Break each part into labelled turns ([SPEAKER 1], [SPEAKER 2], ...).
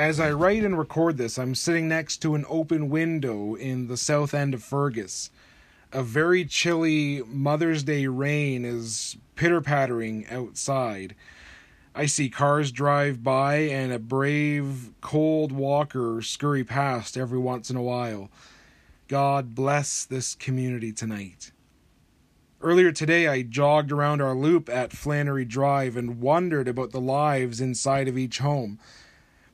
[SPEAKER 1] As I write and record this, I'm sitting next to an open window in the south end of Fergus. A very chilly Mother's Day rain is pitter pattering outside. I see cars drive by and a brave, cold walker scurry past every once in a while. God bless this community tonight. Earlier today, I jogged around our loop at Flannery Drive and wondered about the lives inside of each home.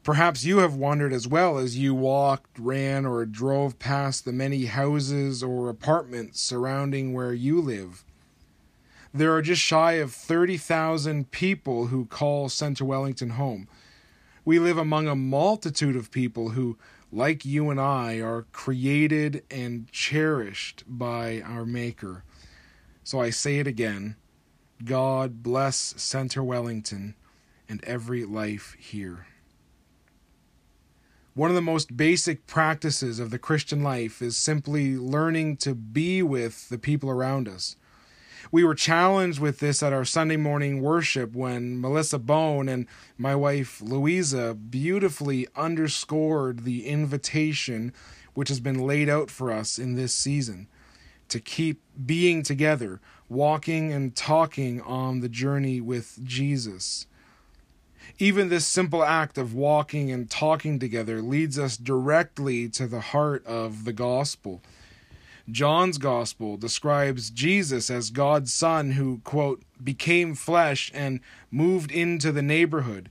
[SPEAKER 1] Perhaps you have wondered as well as you walked, ran, or drove past the many houses or apartments surrounding where you live. There are just shy of 30,000 people who call Centre Wellington home. We live among a multitude of people who like you and I, are created and cherished by our Maker. So I say it again God bless Centre Wellington and every life here. One of the most basic practices of the Christian life is simply learning to be with the people around us we were challenged with this at our Sunday morning worship when Melissa Bone and my wife Louisa beautifully underscored the invitation which has been laid out for us in this season to keep being together, walking and talking on the journey with Jesus. Even this simple act of walking and talking together leads us directly to the heart of the gospel John's gospel describes Jesus as God's son who, quote, became flesh and moved into the neighborhood.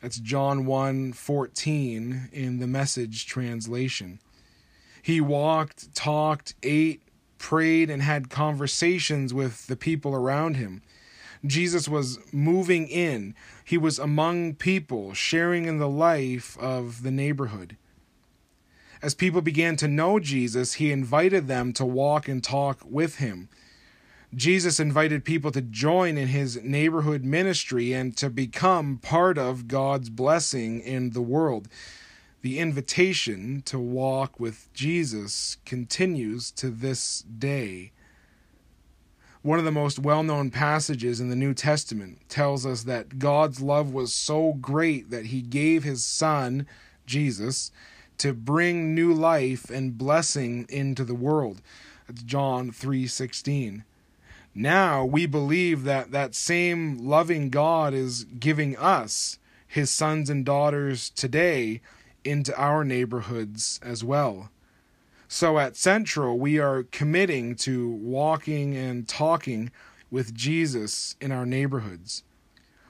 [SPEAKER 1] That's John 1 14 in the message translation. He walked, talked, ate, prayed, and had conversations with the people around him. Jesus was moving in. He was among people, sharing in the life of the neighborhood. As people began to know Jesus, he invited them to walk and talk with him. Jesus invited people to join in his neighborhood ministry and to become part of God's blessing in the world. The invitation to walk with Jesus continues to this day. One of the most well known passages in the New Testament tells us that God's love was so great that he gave his Son, Jesus, to bring new life and blessing into the world. That's John 3:16. Now we believe that that same loving God is giving us his sons and daughters today into our neighborhoods as well. So at Central, we are committing to walking and talking with Jesus in our neighborhoods.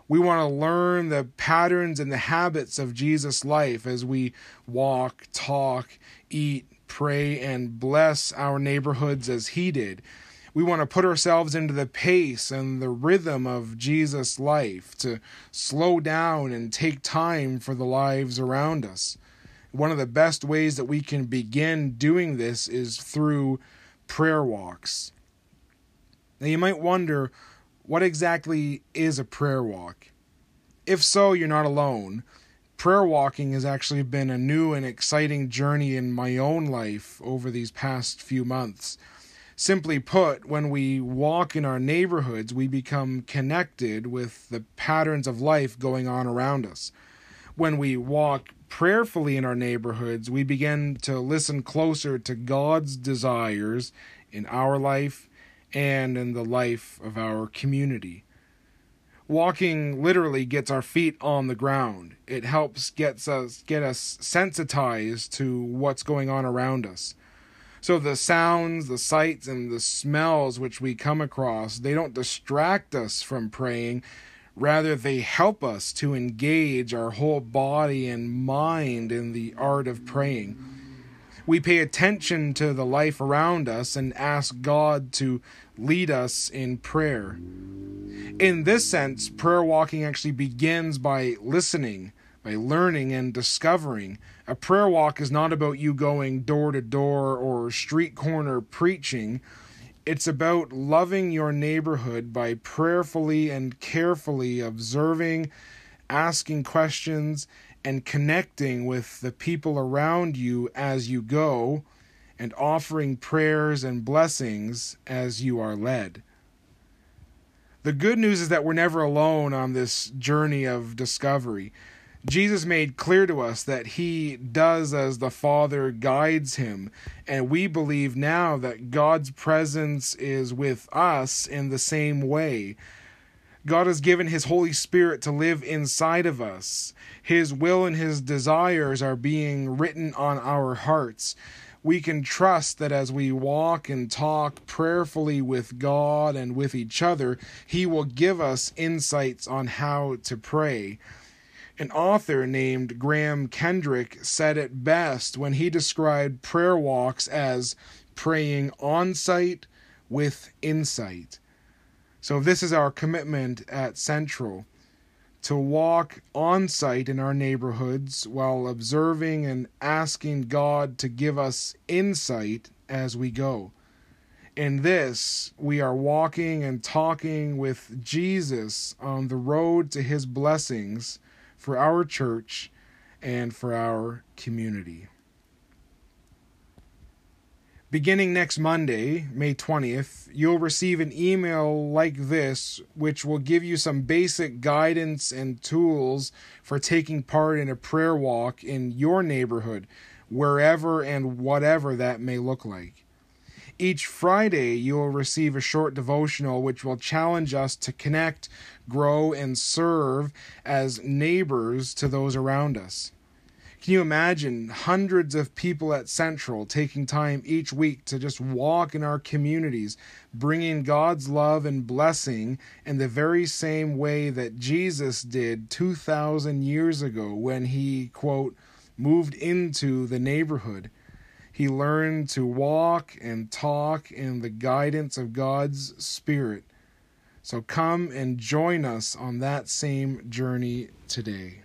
[SPEAKER 1] We want to learn the patterns and the habits of Jesus' life as we walk, talk, eat, pray, and bless our neighborhoods as He did. We want to put ourselves into the pace and the rhythm of Jesus' life, to slow down and take time for the lives around us. One of the best ways that we can begin doing this is through prayer walks. Now, you might wonder what exactly is a prayer walk? If so, you're not alone. Prayer walking has actually been a new and exciting journey in my own life over these past few months. Simply put, when we walk in our neighborhoods, we become connected with the patterns of life going on around us. When we walk prayerfully in our neighborhoods, we begin to listen closer to God's desires in our life and in the life of our community. Walking literally gets our feet on the ground. It helps gets us get us sensitized to what's going on around us. So the sounds, the sights and the smells which we come across, they don't distract us from praying, rather they help us to engage our whole body and mind in the art of praying we pay attention to the life around us and ask God to lead us in prayer. In this sense, prayer walking actually begins by listening, by learning and discovering. A prayer walk is not about you going door to door or street corner preaching. It's about loving your neighborhood by prayerfully and carefully observing, asking questions, and connecting with the people around you as you go, and offering prayers and blessings as you are led. The good news is that we're never alone on this journey of discovery. Jesus made clear to us that he does as the Father guides him, and we believe now that God's presence is with us in the same way. God has given His Holy Spirit to live inside of us. His will and His desires are being written on our hearts. We can trust that as we walk and talk prayerfully with God and with each other, He will give us insights on how to pray. An author named Graham Kendrick said it best when he described prayer walks as praying on site with insight. So, this is our commitment at Central to walk on site in our neighborhoods while observing and asking God to give us insight as we go. In this, we are walking and talking with Jesus on the road to his blessings for our church and for our community. Beginning next Monday, May 20th, you'll receive an email like this, which will give you some basic guidance and tools for taking part in a prayer walk in your neighborhood, wherever and whatever that may look like. Each Friday, you will receive a short devotional which will challenge us to connect, grow, and serve as neighbors to those around us. Can you imagine hundreds of people at Central taking time each week to just walk in our communities, bringing God's love and blessing in the very same way that Jesus did 2,000 years ago when he, quote, moved into the neighborhood? He learned to walk and talk in the guidance of God's Spirit. So come and join us on that same journey today.